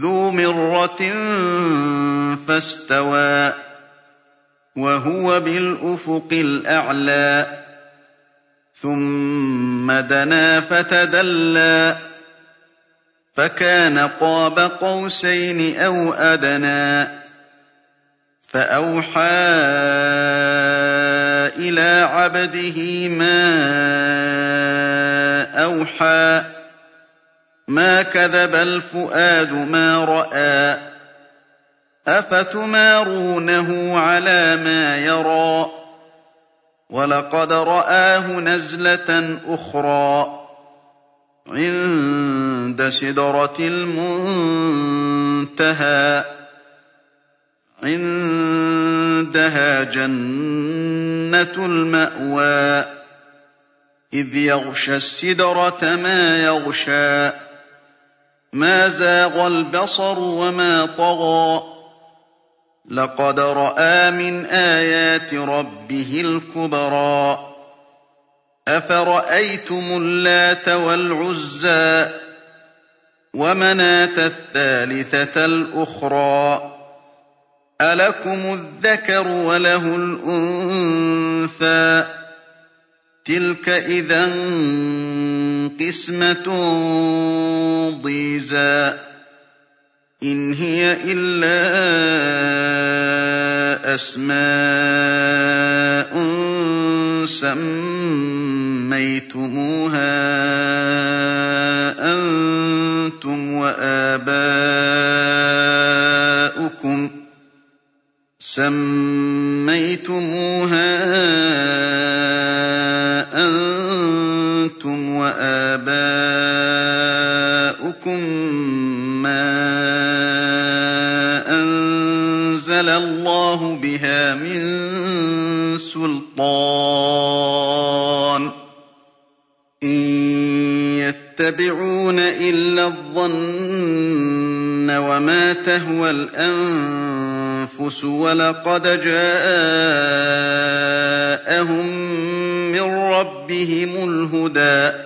ذو مرة فاستوى وهو بالأفق الأعلى ثم دنا فتدلى فكان قاب قوسين أو أدنى فأوحى إلى عبده ما أوحى ما كذب الفؤاد ما رأى أفتمارونه على ما يرى ولقد رآه نزلة أخرى عند سدرة المنتهى عندها جنة المأوى إذ يغشى السدرة ما يغشى ما زاغ البصر وما طغى لقد رأى من آيات ربه الكبرى أفرأيتم اللات والعزى ومناة الثالثة الأخرى ألكم الذكر وله الأنثى تلك إذا قسمة ضيزى. إن هي إلا أسماء سميتموها أنتم وآباؤكم. سميتموها وآباؤكم ما أنزل الله بها من سلطان. إن يتبعون إلا الظن وما تهوى الأنفس ولقد جاءهم من ربهم الهدى.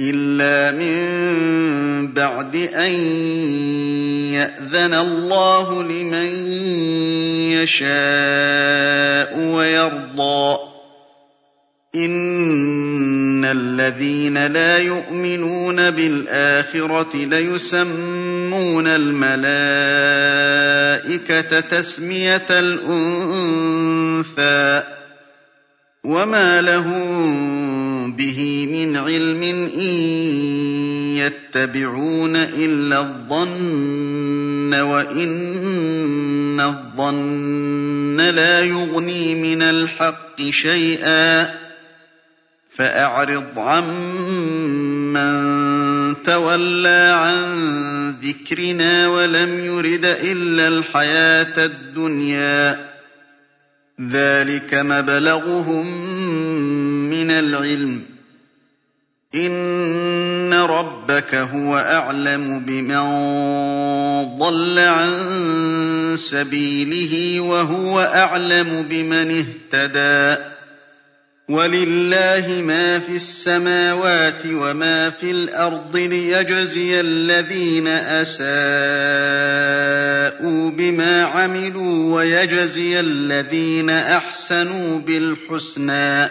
إلا من بعد أن يأذن الله لمن يشاء ويرضى إن الذين لا يؤمنون بالآخرة ليسمون الملائكة تسمية الأنثى وما لهم به من علم إن يتبعون إلا الظن وإن الظن لا يغني من الحق شيئا فأعرض عمن تولى عن ذكرنا ولم يرد إلا الحياة الدنيا ذلك مبلغهم من العلم إن ربك هو أعلم بمن ضل عن سبيله وهو أعلم بمن اهتدى ولله ما في السماوات وما في الأرض ليجزي الذين أساءوا بما عملوا ويجزي الذين أحسنوا بالحسنى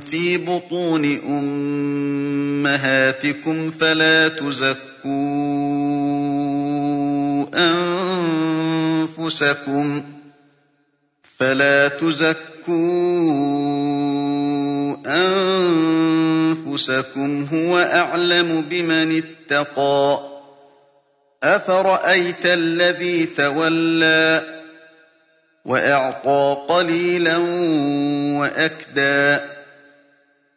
فِي بُطُونِ أُمَّهَاتِكُمْ فَلَا تُزَكُّوا أَنفُسَكُمْ فَلَا تُزَكُّوا أَنفُسَكُمْ هُوَ أَعْلَمُ بِمَنِ اتَّقَىٰ أَفَرَأَيْتَ الَّذِي تَوَلَّىٰ وَأَعْطَىٰ قَلِيلًا وَأَكْدَىٰ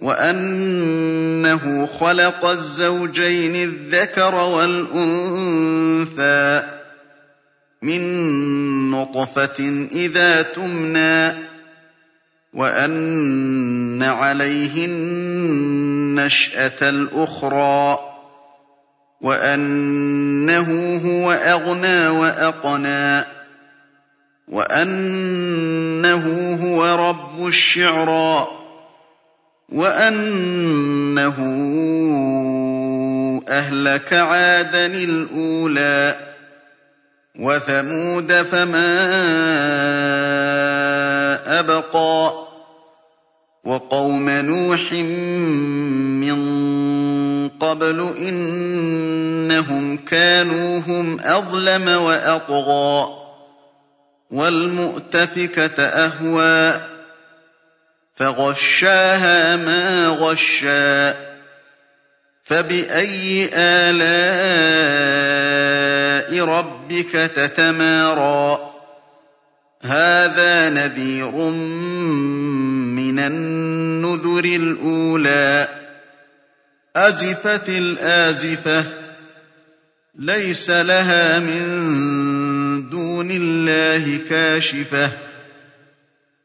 وَأَنَّهُ خَلَقَ الزَّوْجَيْنِ الذَّكَرَ وَالْأُنثَىٰ مِن نُّطْفَةٍ إِذَا تُمْنَىٰ وَأَنَّ عَلَيْهِ النَّشْأَةَ الْأُخْرَىٰ وَأَنَّهُ هُوَ أَغْنَىٰ وَأَقْنَىٰ وَأَنَّهُ هُوَ رَبُّ الشِّعْرَىٰ. وَأَنَّهُ أَهْلَكَ عَادًا الْأُولَىٰ وَثَمُودَ فَمَا أَبْقَىٰ وَقَوْمَ نُوحٍ مِّن قَبْلُ ۖ إِنَّهُمْ كَانُوا هُمْ أَظْلَمَ وَأَطْغَىٰ وَالْمُؤْتَفِكَةَ أَهْوَىٰ فَغَشَّاهَا مَا غَشَّىٰ فَبِأَيِّ آلَاءِ رَبِّكَ تَتَمَارَىٰ؟ هَٰذَا نَذِيرٌ مِّنَ النُّذُرِ الْأُولَىٰ. أَزِفَتِ الْآزِفَةُ لَيْسَ لَهَا مِن دُونِ اللَّهِ كَاشِفَةٌ.